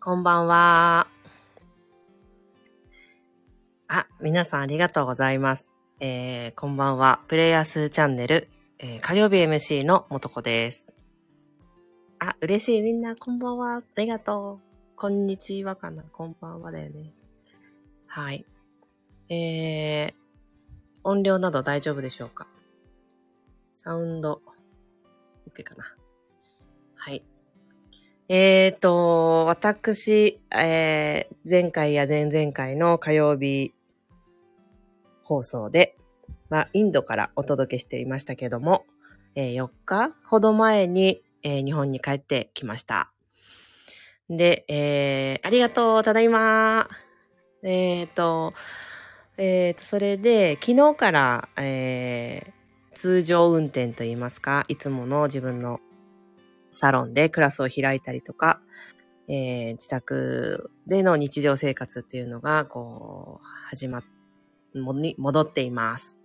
こんばんは。あ、皆さんありがとうございます。えー、こんばんは。プレイヤースチャンネル、えー火曜日 MC のもとこです。あ、嬉しい。みんな、こんばんは。ありがとう。こんにちはかな。こんばんはだよね。はい。えー、音量など大丈夫でしょうか？サウンド、OK かな？はい。えーと、私、えー、前回や前々回の火曜日放送で、まあ、インドからお届けしていましたけども、えー4日ほど前に、えー日本に帰ってきました。で、えー、ありがとう、ただいまえーと、えーと、それで、昨日から、えー通常運転といいますか、いつもの自分のサロンでクラスを開いたりとか、えー自宅での日常生活っていうのが、こう、始まっ、もに戻っています。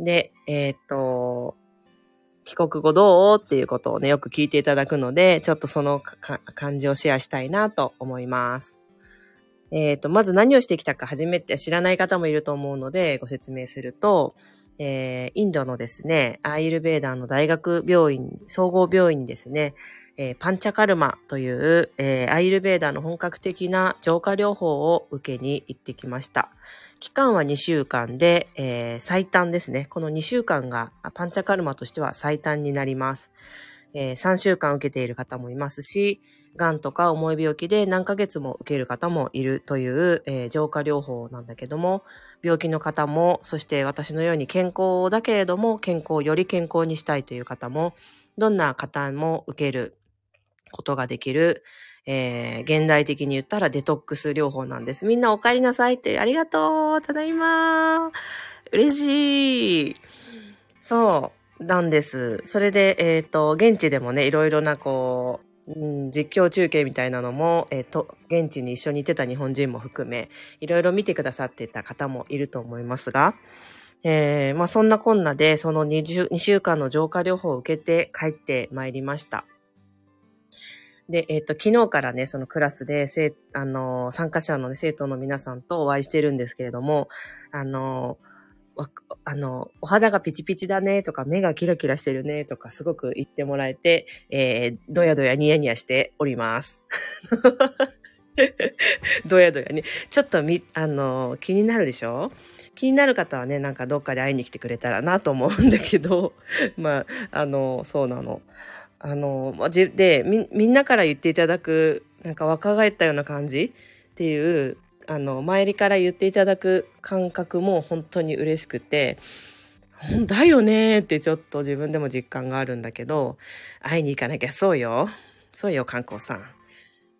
で、えっ、と、帰国後どう？っていうことをね、よく聞いていただくので、ちょっとその感じをシェアしたいなと思います。えっ、と、まず何をしてきたか初めて知らない方もいると思うので、ご説明すると、えーインドのですね、アイルベーダーの大学病院、総合病院にですね、えーパンチャカルマという、えーアイルベーダーの本格的な浄化療法を受けに行ってきました。期間は2週間で、えー最短ですね。この2週間がパンチャカルマとしては最短になります。え3週間受けている方もいますし、癌とか重い病気で何ヶ月も受ける方もいるという、えー浄化療法なんだけども、病気の方も、そして私のように健康だけれども、健康をより健康にしたいという方も、どんな方も受けることができる、えー現代的に言ったらデトックス療法なんです。みんなお帰りなさいって、ありがとうただいま嬉しいそう、なんです。それで、えっ、と、現地でもね、いろいろな、こう、うん実況中継みたいなのも、えっ、と、現地に一緒にいてた日本人も含め、いろいろ見てくださってた方もいると思いますが、えーまあそんなこんなで、その 2, 2週間の浄化療法を受けて帰ってまいりました。で、えっ、と、昨日からね、そのクラスで、生あの、参加者の、ね、生徒の皆さんとお会いしてるんですけれども、あの、わあの、お肌がピチピチだねとか、目がキラキラしてるねとか、すごく言ってもらえて、えー、どやどやニヤニヤしております。どやどやね。ちょっとみ、あの、気になるでしょ？気になる方はね、なんかどっかで会いに来てくれたらなと思うんだけど、まあ、あの、そうなの。あの、で、み、みんなから言っていただく、なんか若返ったような感じっていう、あの、周りから言っていただく感覚も本当に嬉しくて、だよねってちょっと自分でも実感があるんだけど、会いに行かなきゃそうよ。そうよ、観光さん。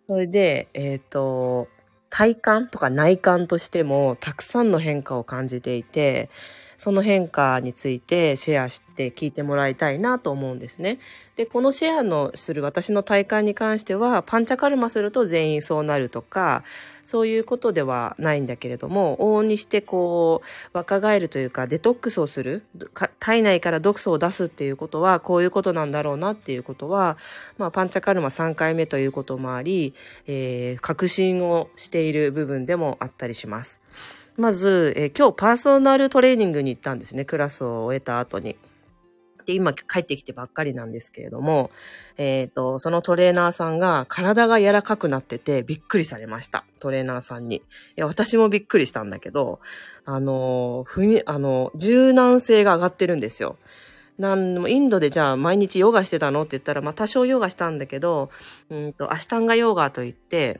それで、えっ、と、体感とか内観としてもたくさんの変化を感じていて、その変化についてシェアして聞いてもらいたいなと思うんですね。で、このシェアのする私の体感に関しては、パンチャカルマすると全員そうなるとか、そういうことではないんだけれども、往々にしてこう、若返るというか、デトックスをする、体内から毒素を出すっていうことは、こういうことなんだろうなっていうことは、まあ、パンチャカルマ3回目ということもあり、えー確信をしている部分でもあったりします。まず、えー今日パーソナルトレーニングに行ったんですね、クラスを終えた後に。で、今帰ってきてばっかりなんですけれども、えっ、と、そのトレーナーさんが体が柔らかくなっててびっくりされました。トレーナーさんに。いや、私もびっくりしたんだけど、あの、ふみ、あの、柔軟性が上がってるんですよ。なんでもインドでじゃあ毎日ヨガしてたの？って言ったら、まあ多少ヨガしたんだけど、うんと、アシタンガヨガといって、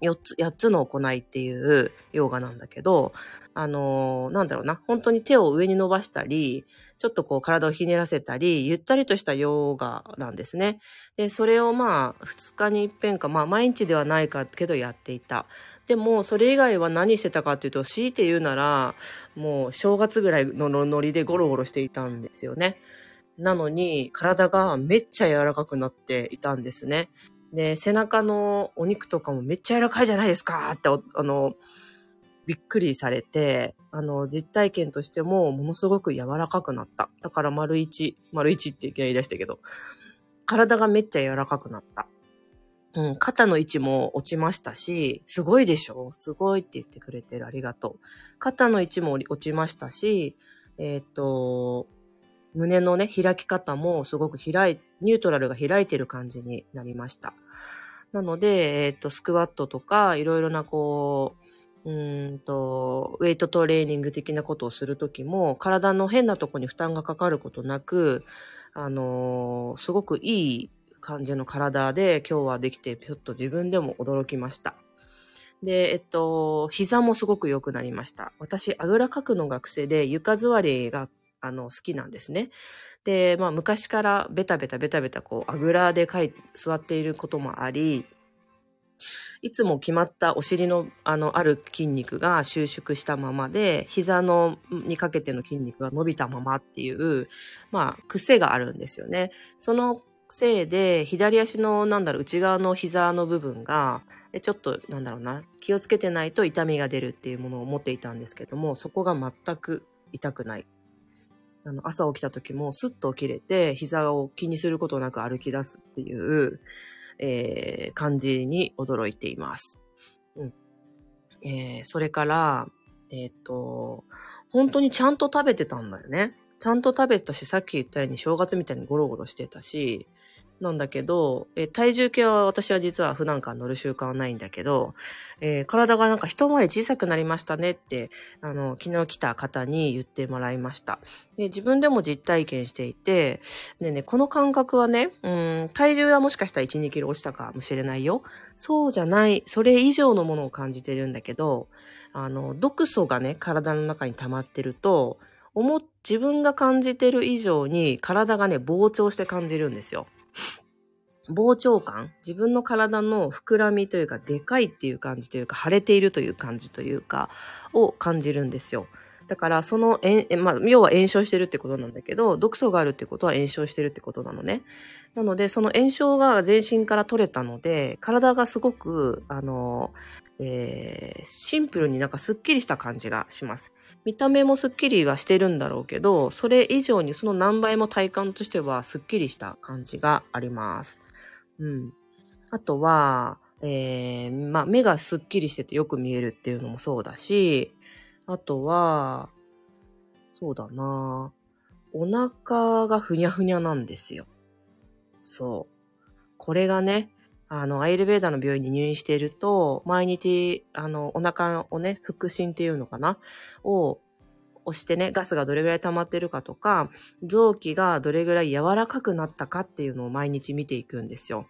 4つ、8つの行いっていうヨガなんだけど、あのーなんだろうな、本当に手を上に伸ばしたり、ちょっとこう体をひねらせたり、ゆったりとしたヨガなんですね。で、それをまあ、2日に一遍か、まあ毎日ではないかけどやっていた。でも、それ以外は何してたかっていうと、強いて言うなら、もう正月ぐらいのノリでゴロゴロしていたんですよね。なのに、体がめっちゃ柔らかくなっていたんですね。で、背中のお肉とかもめっちゃ柔らかいじゃないですかって、あの、びっくりされて、あの、実体験としてもものすごく柔らかくなった。だから丸一、丸一って言い出したけど、体がめっちゃ柔らかくなった。うん、肩の位置も落ちましたし、すごいでしょ？すごいって言ってくれてる。ありがとう。肩の位置も落ちましたし、えっ、と、胸のね、開き方もすごく開い、ニュートラルが開いてる感じになりました。なので、えっ、と、スクワットとか、いろいろなこう、うんと、ウェイトトレーニング的なことをするときも、体の変なとこに負担がかかることなく、あのー、すごくいい感じの体で今日はできて、ちょっと自分でも驚きました。で、えっと、膝もすごく良くなりました。私、あぐらかくのが癖で床座りが、あの、好きなんですね。で、まあ、昔からベタベタベタベタこう、あぐらでかい、座っていることもあり、いつも決まったお尻の、あの、ある筋肉が収縮したままで、膝の、にかけての筋肉が伸びたままっていう、まあ、癖があるんですよね。そのせいで、左足の、なんだろう、内側の膝の部分が、ちょっと、なんだろうな、気をつけてないと痛みが出るっていうものを持っていたんですけども、そこが全く痛くない。あの、朝起きた時もスッと起きれて、膝を気にすることなく歩き出すっていう、えー、感じに驚いています。うん。えー、それから、えっ、と、本当にちゃんと食べてたんだよね。ちゃんと食べてたし、さっき言ったように正月みたいにゴロゴロしてたし、なんだけど、え体重計は私は実は普段から乗る習慣はないんだけど、えー、体がなんか一回り小さくなりましたねって、あの、昨日来た方に言ってもらいました。で自分でも実体験していて、でね、この感覚はね、うん、体重はもしかしたら1、2キロ落ちたかもしれないよ。そうじゃない、それ以上のものを感じてるんだけど、あの、毒素がね、体の中に溜まってると、思、自分が感じてる以上に体がね、膨張して感じるんですよ。膨張感自分の体の膨らみというか、でかいっていう感じというか、腫れているという感じというか、を感じるんですよ。だから、その、えまあ、要は炎症してるってことなんだけど、毒素があるってことは炎症してるってことなのね。なので、その炎症が全身から取れたので、体がすごく、あの、えー、シンプルになんかスッキリした感じがします。見た目もスッキリはしてるんだろうけど、それ以上にその何倍も体感としてはスッキリした感じがあります。うん。あとは、えー、まあ、目がスッキリしててよく見えるっていうのもそうだし、あとは、そうだなお腹がふにゃふにゃなんですよ。そう。これがね、あの、アイルベーダの病院に入院していると、毎日、あの、お腹をね、腹心っていうのかな？を押してね、ガスがどれぐらい溜まってるかとか、臓器がどれぐらい柔らかくなったかっていうのを毎日見ていくんですよ。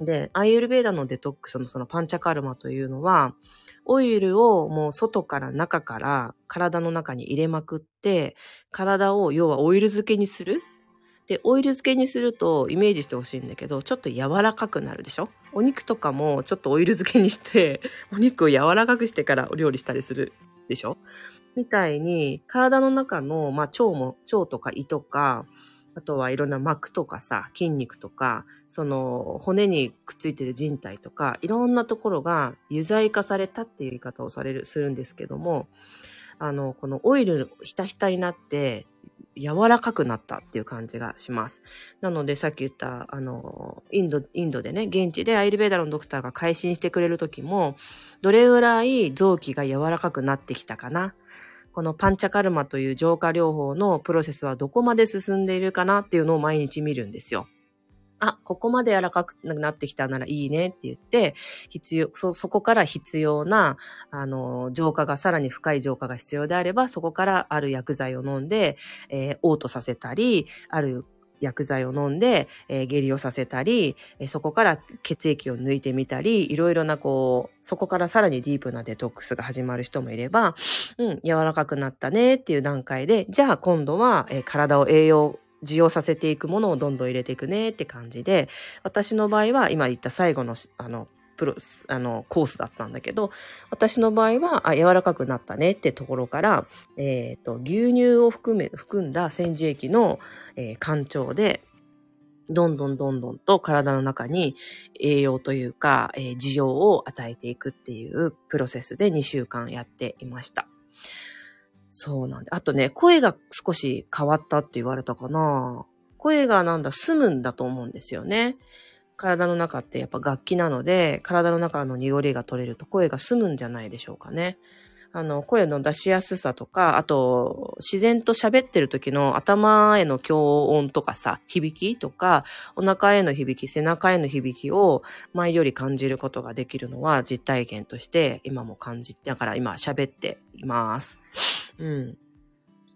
で、アイユルベーダのデトックスのそのパンチャカルマというのは、オイルをもう外から中から体の中に入れまくって、体を要はオイル漬けにする？で、オイル漬けにするとイメージしてほしいんだけど、ちょっと柔らかくなるでしょ？お肉とかもちょっとオイル漬けにして、お肉を柔らかくしてからお料理したりするでしょ？みたいに、体の中の、まあ、腸も、腸とか胃とか、あとはいろんな膜とかさ、筋肉とか、その骨にくっついてる人体とか、いろんなところが油剤化されたっていう言い方をされる、するんですけども、あの、このオイルひたひたになって、柔らかくなったっていう感じがします。なのでさっき言った、あの、インド、インドでね、現地でアイルベーダのドクターが改心してくれる時も、どれぐらい臓器が柔らかくなってきたかな。このパンチャカルマという浄化療法のプロセスはどこまで進んでいるかなっていうのを毎日見るんですよ。あ、ここまで柔らかくなってきたならいいねって言って、必要、そ、そこから必要な、あの、浄化が、さらに深い浄化が必要であれば、そこからある薬剤を飲んで、えー、嘔吐させたり、ある薬剤を飲んで、えー、下痢をさせたり、えー、そこから血液を抜いてみたり、いろいろなこう、そこからさらにディープなデトックスが始まる人もいれば、うん、柔らかくなったねっていう段階で、じゃあ今度は、えー、体を栄養需要させていくものをどんどん入れていくねって感じで、私の場合は今言った最後の、あの、プロ、あの、コースだったんだけど、私の場合は、あ、柔らかくなったねってところから、えっ、ー、と、牛乳を含め、含んだ洗浄液の、えー、干潮で、どんどんどんどんと体の中に栄養というか、えー、需要を与えていくっていうプロセスで2週間やっていました。そうなんで。あとね、声が少し変わったって言われたかな。声がなんだ、済むんだと思うんですよね。体の中ってやっぱ楽器なので、体の中の濁りが取れると声が済むんじゃないでしょうかね。あの、声の出しやすさとか、あと、自然と喋ってる時の頭への強音とかさ、響きとか、お腹への響き、背中への響きを前より感じることができるのは実体験として今も感じ、だから今喋っています。うん。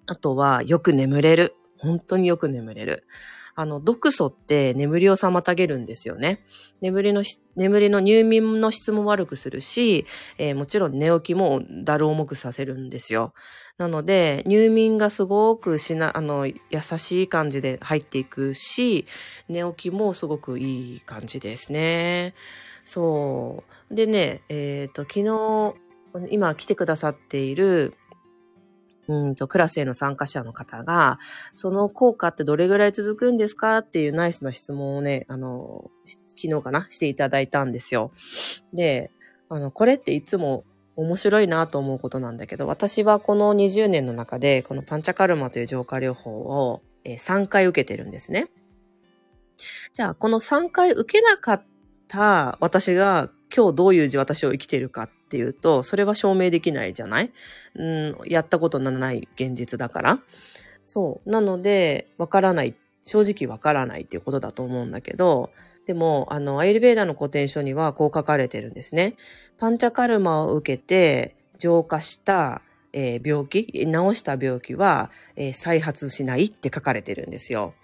あとは、よく眠れる。本当によく眠れる。あの、毒素って眠りを妨げるんですよね。眠りの眠りの入眠の質も悪くするし、えー、もちろん寝起きもだる重くさせるんですよ。なので、入眠がすごくしな、あの、優しい感じで入っていくし、寝起きもすごくいい感じですね。そう。でね、えっ、ー、と、昨日、今来てくださっている、うんと、クラスへの参加者の方が、その効果ってどれぐらい続くんですかっていうナイスな質問をね、あの、昨日かなしていただいたんですよ。で、あの、これっていつも面白いなと思うことなんだけど、私はこの20年の中で、このパンチャカルマという浄化療法を3回受けてるんですね。じゃあ、この3回受けなかった私が今日どういう私を生きてるかっていうと、それは証明できないじゃない？うん、やったことのない現実だから。そう。なので、わからない。正直わからないっていうことだと思うんだけど、でも、あの、アイルベーダの古典書にはこう書かれてるんですね。パンチャカルマを受けて浄化した、えー、病気、治した病気は、えー、再発しないって書かれてるんですよ。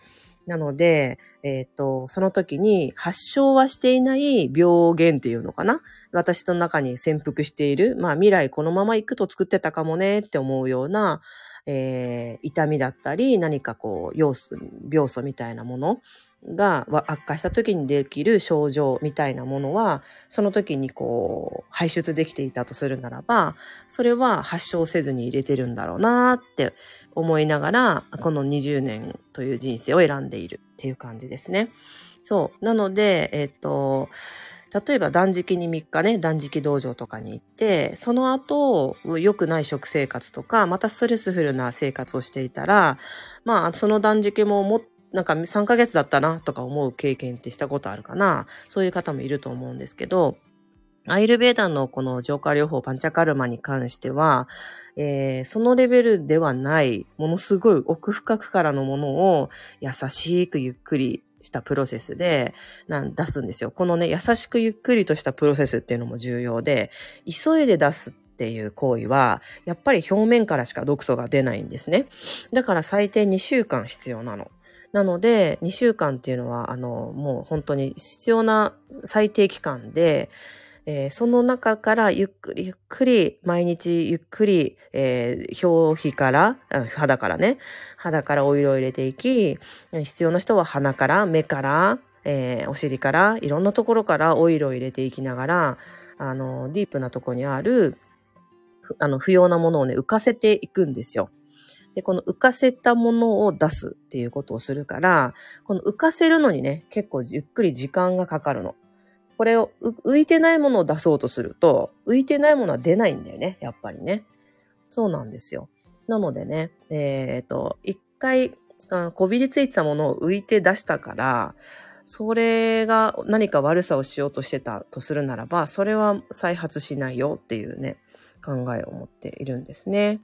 なので、えっ、ー、と、その時に発症はしていない病原っていうのかな？私の中に潜伏している、まあ未来このまま行くと作ってたかもねって思うような、えー、痛みだったり、何かこう、要素、病素みたいなものが悪化した時にできる症状みたいなものは、その時にこう、排出できていたとするならば、それは発症せずに入れてるんだろうなって思いながら、この20年という人生を選んでいるっていう感じですね。そう。なので、えっ、と、例えば断食に3日ね、断食道場とかに行って、その後、良くない食生活とか、またストレスフルな生活をしていたら、まあ、その断食ももなんか3ヶ月だったなとか思う経験ってしたことあるかなそういう方もいると思うんですけど、アイルベーダのこの浄化療法パンチャカルマに関しては、えー、そのレベルではない、ものすごい奥深くからのものを優しくゆっくりしたプロセスでなん出すんですよ。このね、優しくゆっくりとしたプロセスっていうのも重要で、急いで出すっていう行為は、やっぱり表面からしか毒素が出ないんですね。だから最低2週間必要なの。なので、2週間っていうのは、あの、もう本当に必要な最低期間で、えー、その中からゆっくりゆっくり、毎日ゆっくり、えー、表皮から、肌からね、肌からオイルを入れていき、必要な人は鼻から、目から、えー、お尻から、いろんなところからオイルを入れていきながら、あの、ディープなとこにある、あの、不要なものをね、浮かせていくんですよ。で、この浮かせたものを出すっていうことをするから、この浮かせるのにね、結構ゆっくり時間がかかるの。これを浮いてないものを出そうとすると、浮いてないものは出ないんだよね、やっぱりね。そうなんですよ。なのでね、えっ、と、一回、こびりついてたものを浮いて出したから、それが何か悪さをしようとしてたとするならば、それは再発しないよっていうね、考えを持っているんですね。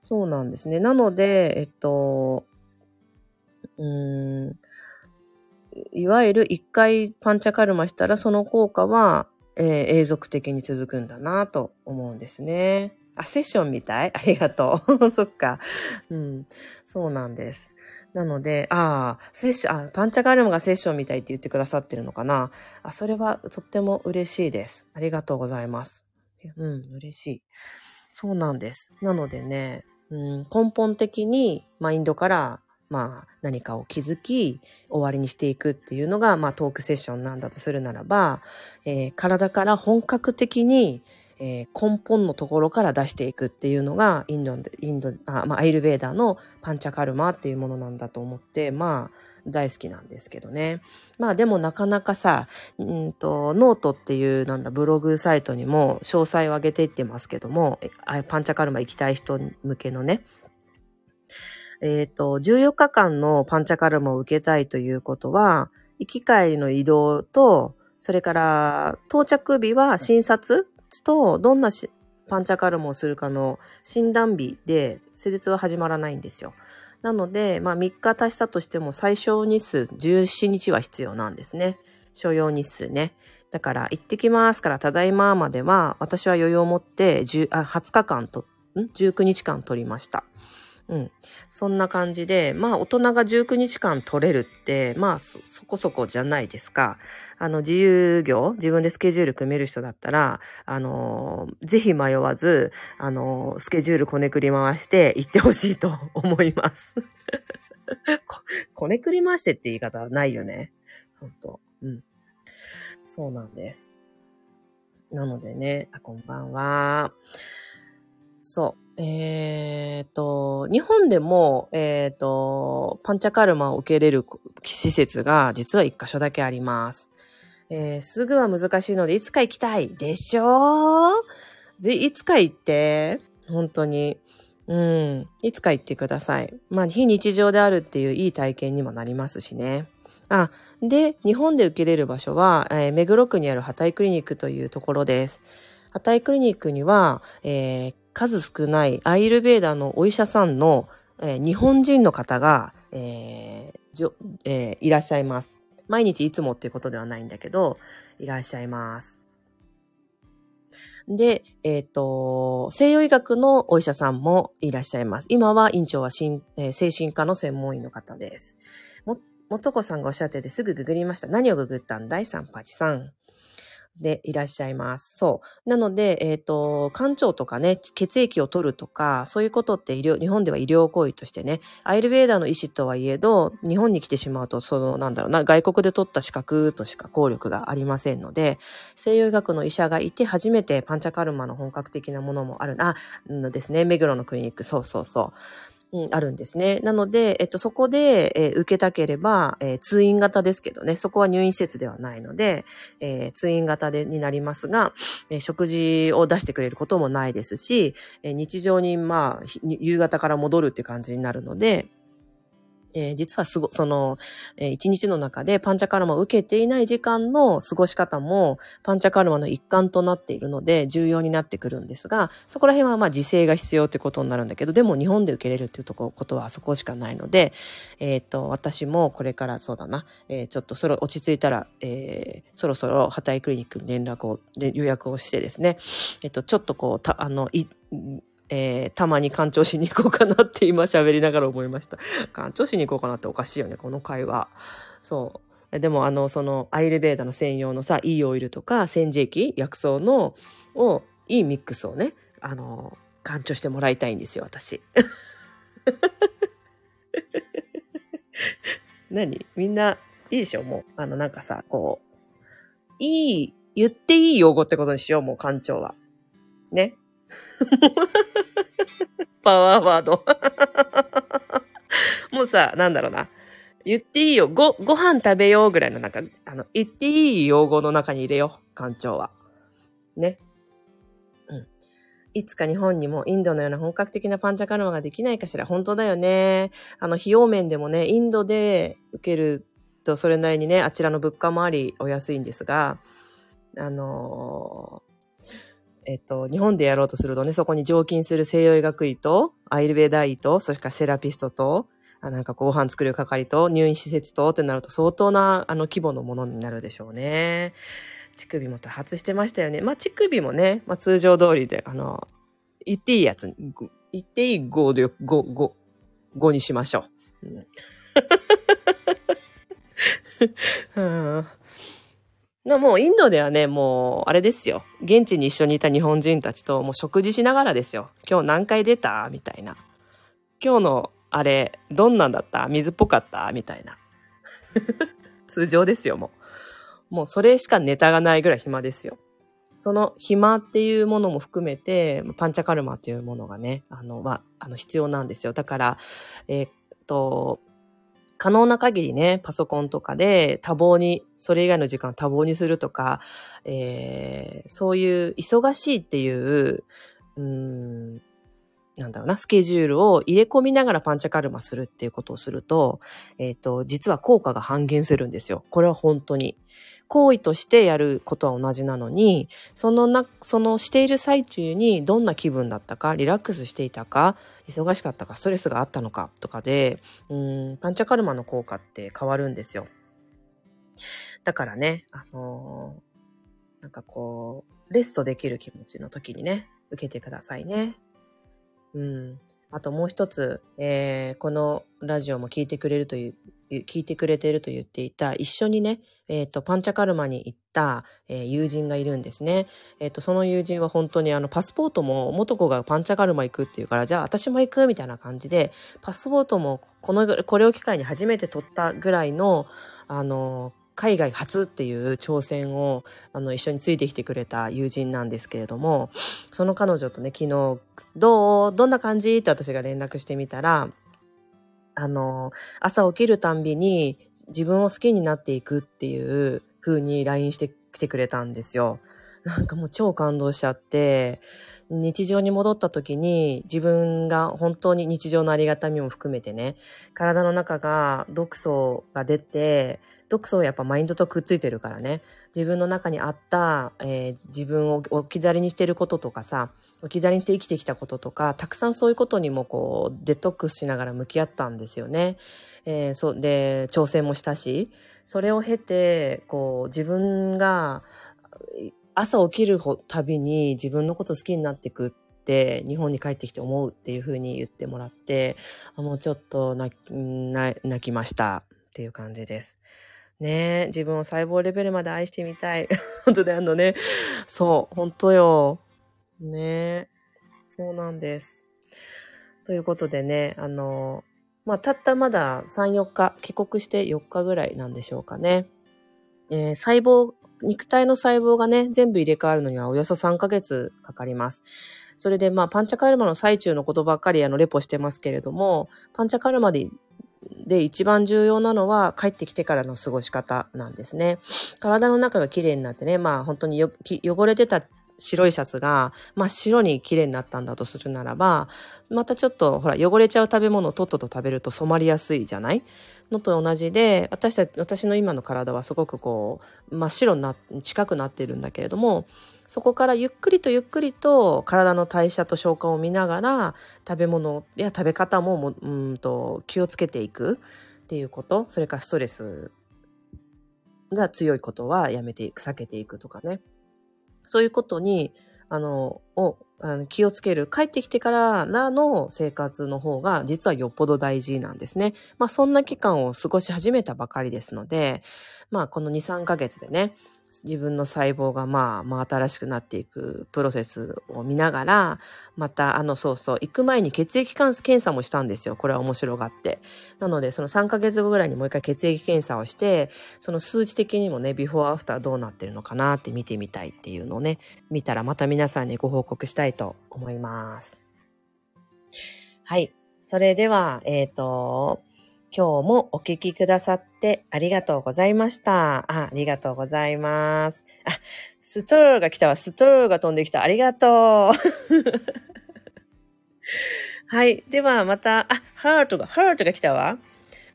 そうなんですね。なので、えっと、うーん、いわゆる一回パンチャカルマしたらその効果は、えー、永続的に続くんだなと思うんですね。あ、セッションみたい？ありがとう。そっか。うん。そうなんです。なので、ああ、セッション、あ、パンチャカルマがセッションみたいって言ってくださってるのかな？あ、それはとっても嬉しいです。ありがとうございます。うん、嬉しい。そうなんです。なのでね、うん、根本的にマインドからまあ、何かを気づき、終わりにしていくっていうのが、まあ、トークセッションなんだとするならば、えー、体から本格的に、えー、根本のところから出していくっていうのが、インド、インド、あまあ、アーユルヴェーダのパンチャカルマっていうものなんだと思って、まあ、大好きなんですけどね。まあでもなかなかさ、うんと、ノートっていうなんだ、ブログサイトにも詳細を上げていってますけども、パンチャカルマ行きたい人向けのね、えっ、ー、と、14日間のパンチャカルマを受けたいということは、行き帰りの移動と、それから到着日は診察とどんなパンチャカルモをするかの診断日で施術は始まらないんですよ。なので、まあ3日足したとしても最小日数17日は必要なんですね。所要日数ね。だから、行ってきますから、ただいままでは、私は余裕を持って10あ20日間と、ん ?19 日間取りました。うん。そんな感じで、まあ大人が19日間取れるって、まあそこそこじゃないですか。あの自由業、自分でスケジュール組める人だったら、あのー、ぜひ迷わず、あのー、スケジュールこねくり回して行ってほしいと思います。こ、こねくり回してって言い方はないよね。ほんと。うん。そうなんです。なのでね、あ、こんばんは。そう。えっ、ー、と、日本でも、えっ、ー、と、パンチャカルマを受けれる施設が実は一箇所だけあります。えー、すぐは難しいので、いつか行きたいでしょぜ、いつか行って、本当に。うん。いつか行ってください。まあ、非日常であるっていういい体験にもなりますしね。あ、で、日本で受けれる場所は、えー、目黒区にあるハタイクリニックというところです。ハタイクリニックには、えー、数少ないアイルベーダーのお医者さんの、えー、日本人の方が、えーじょえー、いらっしゃいます。毎日いつもっていうことではないんだけど、いらっしゃいます。で、えっ、ー、と、西洋医学のお医者さんもいらっしゃいます。今は院長は、えー、精神科の専門医の方です。も、もとこさんがおっしゃっててすぐググりました。何をググったんだい？三八さん。でいらっしゃいます。そう。なので、えっ、ー、と、肝腸とかね、血液を取るとか、そういうことって医療、日本では医療行為としてね、アイルベーダーの医師とはいえど、日本に来てしまうと、その、なんだろうな、外国で取った資格としか効力がありませんので、西洋医学の医者がいて初めてパンチャカルマの本格的なものもある、あ、のですね、目黒のクリニック、そうそうそう。うん、あるんですね。なので、えっと、そこで、えー、受けたければ、えー、通院型ですけどね、そこは入院施設ではないので、えー、通院型でになりますが、え食事を出してくれることもないですし、え日常に、まあ、夕方から戻るって感じになるので、えー、実はすご、その、えー、一日の中でパンチャカルマを受けていない時間の過ごし方もパンチャカルマの一環となっているので重要になってくるんですが、そこら辺はまあ自制が必要ということになるんだけど、でも日本で受けれるっていうとこことはそこしかないので、えっ、ー、と、私もこれからそうだな、え、ちょっとそれ落ち着いたら、え、そろそろハタイクリニックに連絡を、予約をしてですね、えっ、と、ちょっとこう、た、あの、い、えー、たまに干潮しに行こうかなって今喋りながら思いました。干潮しに行こうかなっておかしいよね、この会話。そう。でも、あの、その、アイルベーダの専用のさ、いいオイルとか、洗浄液、薬草の、を、いいミックスをね、あの、干潮してもらいたいんですよ、私。何？みんな、いいでしょ？もう、あの、なんかさ、こう、いい、言っていい用語ってことにしよう、もう、干潮は。ね？パワーワード。もうさ、なんだろうな。言っていいよ。ご、ご飯食べようぐらいのなんか、あの、言っていい用語の中に入れよう。館長は。ね。うん。いつか日本にもインドのような本格的なパンチャカルマができないかしら。本当だよね。あの、費用面でもね、インドで受けるとそれなりにね、あちらの物価もありお安いんですが、あのーえっと、日本でやろうとするとね、そこに常勤する西洋医学医と、アイルベーダ医と、それからセラピストと、あなんかご飯作る係と、入院施設とってなると相当なあの規模のものになるでしょうね。乳首も多発してましたよね。まあ乳首もね、まあ通常通りで、あの、言っていいやつ、言っていい語で、語、語、語にしましょう。うん もうインドではね、もうあれですよ。現地に一緒にいた日本人たちともう食事しながらですよ。今日何回出た？みたいな。今日のあれ、どんなんだった？水っぽかった？みたいな。通常ですよ、もう。もうそれしかネタがないぐらい暇ですよ。その暇っていうものも含めて、パンチャカルマっていうものがね、あの、は、あの、必要なんですよ。だから、えー、っと、可能な限りね、パソコンとかで多忙に、それ以外の時間多忙にするとか、えー、そういう忙しいっていう、うん、なんだろうな、スケジュールを入れ込みながらパンチャカルマするっていうことをすると、えっ、ー、と、実は効果が半減するんですよ。これは本当に。行為としてやることは同じなのに、そのな、そのしている最中にどんな気分だったか、リラックスしていたか、忙しかったか、ストレスがあったのかとかで、うん、パンチャカルマの効果って変わるんですよ。だからね、あのー、なんかこう、レストできる気持ちの時にね、受けてくださいね。うん。あともう一つ、えー、このラジオも聞いてくれるという、聞いてくれていると言っていた、一緒にね、えっ、ー、と、パンチャカルマに行った、えー、友人がいるんですね。えっ、ー、と、その友人は本当にあの、パスポートも、元子がパンチャカルマ行くっていうから、じゃあ私も行くみたいな感じで、パスポートもこの、これを機会に初めて取ったぐらいの、あの海外初っていう挑戦をあの一緒についてきてくれた友人なんですけれどもその彼女とね昨日どう？どんな感じ？って私が連絡してみたらあの朝起きるたんびに自分を好きになっていくっていう風に LINE してきてくれたんですよ。なんかもう超感動しちゃって日常に戻った時に自分が本当に日常のありがたみも含めてね体の中が毒素が出て毒素はやっぱマインドとくっついてるからね自分の中にあった、えー、自分を置き去りにしてることとかさ置き去りにして生きてきたこととかたくさんそういうことにもこうデトックスしながら向き合ったんですよね。えー、そで挑戦もしたしそれを経てこう自分が朝起きるたびに自分のこと好きになっていくって日本に帰ってきて思うっていうふうに言ってもらってもうちょっと泣きましたっていう感じです。ね自分を細胞レベルまで愛してみたい。本当であのね。そう、本当よ。ねそうなんです。ということでね、あの、まあ、たったまだ3、4日、帰国して4日ぐらいなんでしょうかね。えー、細胞、肉体の細胞がね、全部入れ替わるのにはおよそ3ヶ月かかります。それで、まあ、パンチャカルマの最中のことばっかりあの、レポしてますけれども、パンチャカルマでで、一番重要なのは帰ってきてからの過ごし方なんですね。体の中が綺麗になってね、まあ本当に汚れてた白いシャツが真っ白に綺麗になったんだとするならば、またちょっとほら汚れちゃう食べ物をとっとと食べると染まりやすいじゃない？のと同じで、私たち、私の今の体はすごくこう真っ白にな、近くなってるんだけれども、そこからゆっくりとゆっくりと体の代謝と消化を見ながら食べ物や食べ方ももうんと気をつけていく。っていうこと。それからストレスが強いことはやめていく避けていくとかね。そういうことにあのをあの気をつける。帰ってきてからの生活の方が実はよっぽど大事なんですね。まあそんな期間を過ごし始めたばかりですのでまあこの2、3ヶ月でね自分の細胞がまあ、まあ新しくなっていくプロセスを見ながら、またあのそうそう、行く前に血液検査もしたんですよ。これは面白がって。なので、その3ヶ月後ぐらいにもう一回血液検査をして、その数値的にもね、ビフォーアフターどうなってるのかなって見てみたいっていうのをね、見たらまた皆さんにご報告したいと思います。はい。それでは、えっ、ー、と、今日もお聞きくださってありがとうございました。あ、ありがとうございます。あ、ストローが来たわ。ストローが飛んできた。ありがとう。はい。ではまた、あ、ハートが、ハートが来たわ。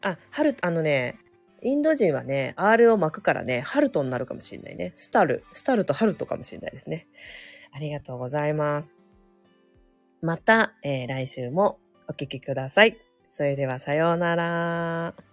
あ、ハル、あのね、インド人はね、R を巻くからね、ハルトになるかもしれないね。スタル、スタルとハルトかもしれないですね。ありがとうございます。また、えー、来週もお聞きください。それではさようなら。